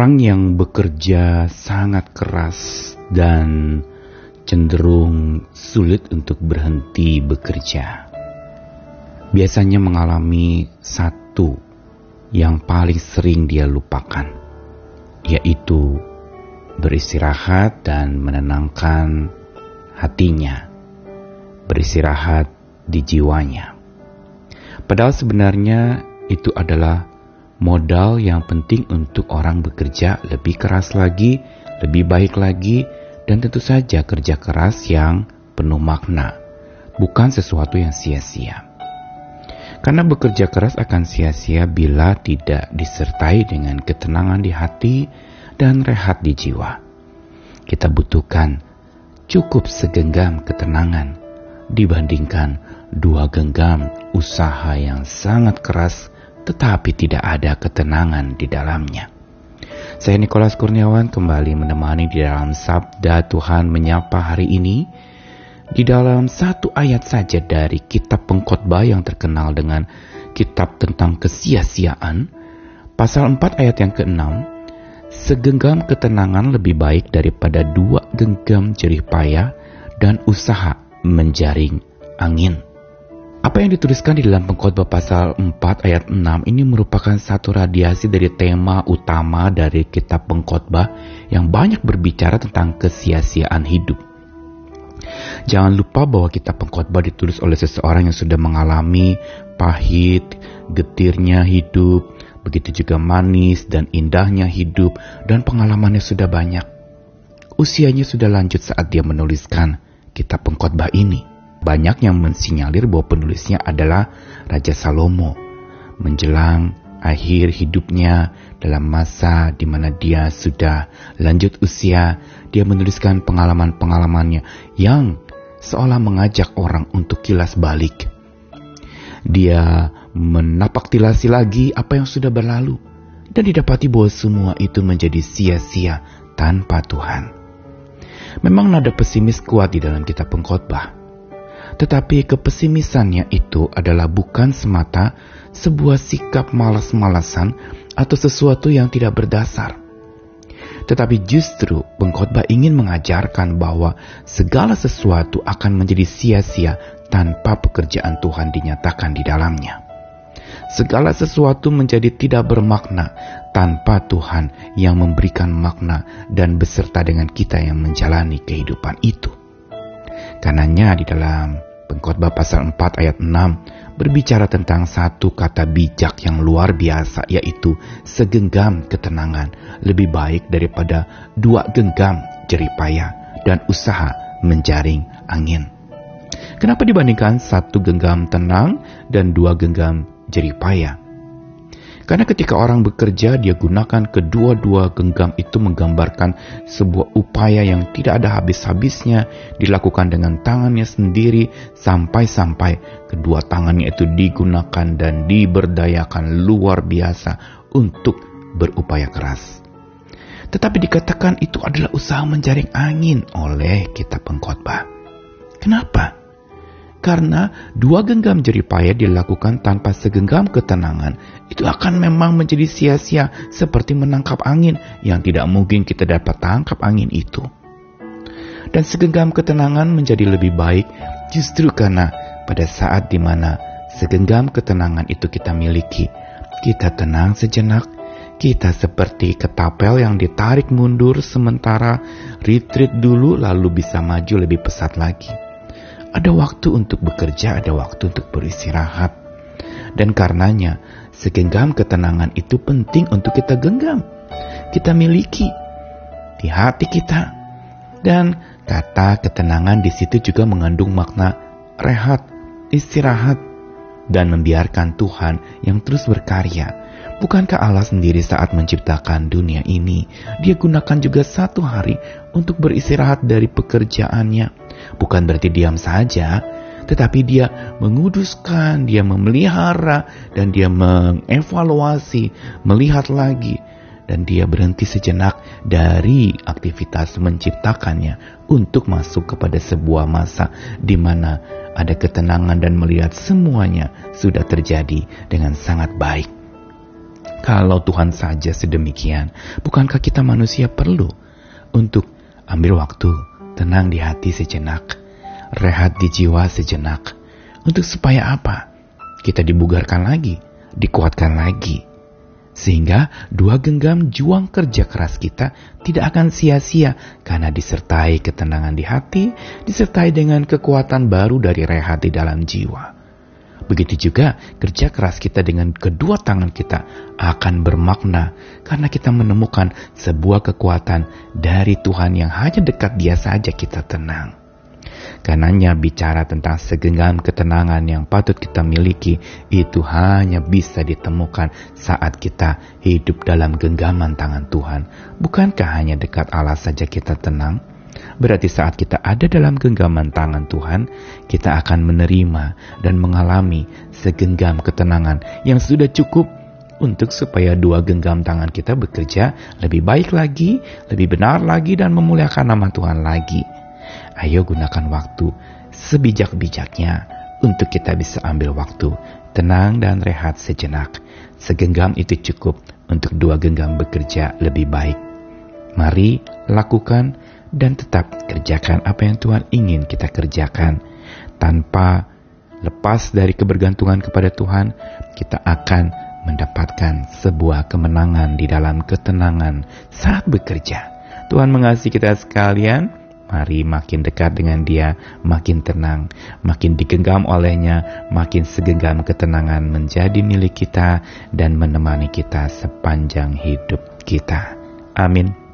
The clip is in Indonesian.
Orang yang bekerja sangat keras dan cenderung sulit untuk berhenti bekerja. Biasanya mengalami satu yang paling sering dia lupakan, yaitu beristirahat dan menenangkan hatinya, beristirahat di jiwanya. Padahal sebenarnya itu adalah modal yang penting untuk orang bekerja lebih keras lagi, lebih baik lagi, dan tentu saja kerja keras yang penuh makna, bukan sesuatu yang sia-sia. Karena bekerja keras akan sia-sia bila tidak disertai dengan ketenangan di hati dan rehat di jiwa. Kita butuhkan cukup segenggam ketenangan dibandingkan dua genggam usaha yang sangat keras tetapi tidak ada ketenangan di dalamnya. Saya Nikolas Kurniawan kembali menemani di dalam Sabda Tuhan Menyapa hari ini di dalam satu ayat saja dari kitab pengkhotbah yang terkenal dengan kitab tentang kesia-siaan pasal 4 ayat yang ke-6 segenggam ketenangan lebih baik daripada dua genggam jerih payah dan usaha menjaring angin. Apa yang dituliskan di dalam pengkhotbah pasal 4 ayat 6 ini merupakan satu radiasi dari tema utama dari kitab pengkhotbah yang banyak berbicara tentang kesia-siaan hidup. Jangan lupa bahwa kitab pengkhotbah ditulis oleh seseorang yang sudah mengalami pahit, getirnya hidup, begitu juga manis dan indahnya hidup dan pengalamannya sudah banyak. Usianya sudah lanjut saat dia menuliskan kitab pengkhotbah ini. Banyak yang mensinyalir bahwa penulisnya adalah Raja Salomo menjelang akhir hidupnya dalam masa di mana dia sudah lanjut usia, dia menuliskan pengalaman-pengalamannya yang seolah mengajak orang untuk kilas balik. Dia menapak tilasi lagi apa yang sudah berlalu dan didapati bahwa semua itu menjadi sia-sia tanpa Tuhan. Memang nada pesimis kuat di dalam kitab pengkhotbah. Tetapi kepesimisannya itu adalah bukan semata sebuah sikap malas-malasan atau sesuatu yang tidak berdasar. Tetapi justru pengkhotbah ingin mengajarkan bahwa segala sesuatu akan menjadi sia-sia tanpa pekerjaan Tuhan dinyatakan di dalamnya. Segala sesuatu menjadi tidak bermakna tanpa Tuhan yang memberikan makna dan beserta dengan kita yang menjalani kehidupan itu. Karenanya di dalam Pengkhotbah pasal 4 ayat 6 berbicara tentang satu kata bijak yang luar biasa yaitu segenggam ketenangan lebih baik daripada dua genggam jeripaya dan usaha menjaring angin. Kenapa dibandingkan satu genggam tenang dan dua genggam jeripaya? Karena ketika orang bekerja, dia gunakan kedua-dua genggam itu menggambarkan sebuah upaya yang tidak ada habis-habisnya, dilakukan dengan tangannya sendiri, sampai-sampai kedua tangannya itu digunakan dan diberdayakan luar biasa untuk berupaya keras. Tetapi dikatakan itu adalah usaha menjaring angin oleh kitab pengkhotbah. Kenapa? Karena dua genggam jeripaya dilakukan tanpa segenggam ketenangan, itu akan memang menjadi sia-sia seperti menangkap angin yang tidak mungkin kita dapat tangkap angin itu. Dan segenggam ketenangan menjadi lebih baik justru karena pada saat di mana segenggam ketenangan itu kita miliki, kita tenang sejenak, kita seperti ketapel yang ditarik mundur sementara retreat dulu lalu bisa maju lebih pesat lagi. Ada waktu untuk bekerja, ada waktu untuk beristirahat. Dan karenanya, segenggam ketenangan itu penting untuk kita genggam. Kita miliki di hati kita. Dan kata ketenangan di situ juga mengandung makna rehat, istirahat, dan membiarkan Tuhan yang terus berkarya. Bukankah Allah sendiri saat menciptakan dunia ini, dia gunakan juga satu hari untuk beristirahat dari pekerjaannya, Bukan berarti diam saja, tetapi dia menguduskan, dia memelihara, dan dia mengevaluasi, melihat lagi, dan dia berhenti sejenak dari aktivitas menciptakannya untuk masuk kepada sebuah masa di mana ada ketenangan dan melihat semuanya sudah terjadi dengan sangat baik. Kalau Tuhan saja sedemikian, bukankah kita manusia perlu untuk ambil waktu, tenang di hati sejenak, rehat di jiwa sejenak. Untuk supaya apa? Kita dibugarkan lagi, dikuatkan lagi. Sehingga dua genggam juang kerja keras kita tidak akan sia-sia karena disertai ketenangan di hati, disertai dengan kekuatan baru dari rehat di dalam jiwa. Begitu juga kerja keras kita dengan kedua tangan kita akan bermakna karena kita menemukan sebuah kekuatan dari Tuhan yang hanya dekat dia saja kita tenang. Karenanya bicara tentang segenggam ketenangan yang patut kita miliki itu hanya bisa ditemukan saat kita hidup dalam genggaman tangan Tuhan. Bukankah hanya dekat Allah saja kita tenang? Berarti saat kita ada dalam genggaman tangan Tuhan, kita akan menerima dan mengalami segenggam ketenangan yang sudah cukup untuk supaya dua genggam tangan kita bekerja lebih baik lagi, lebih benar lagi, dan memuliakan nama Tuhan lagi. Ayo gunakan waktu sebijak-bijaknya untuk kita bisa ambil waktu tenang dan rehat sejenak. Segenggam itu cukup untuk dua genggam bekerja lebih baik. Mari lakukan dan tetap kerjakan apa yang Tuhan ingin kita kerjakan. Tanpa lepas dari kebergantungan kepada Tuhan, kita akan mendapatkan sebuah kemenangan di dalam ketenangan saat bekerja. Tuhan mengasihi kita sekalian. Mari makin dekat dengan dia, makin tenang, makin digenggam olehnya, makin segenggam ketenangan menjadi milik kita dan menemani kita sepanjang hidup kita. Amin.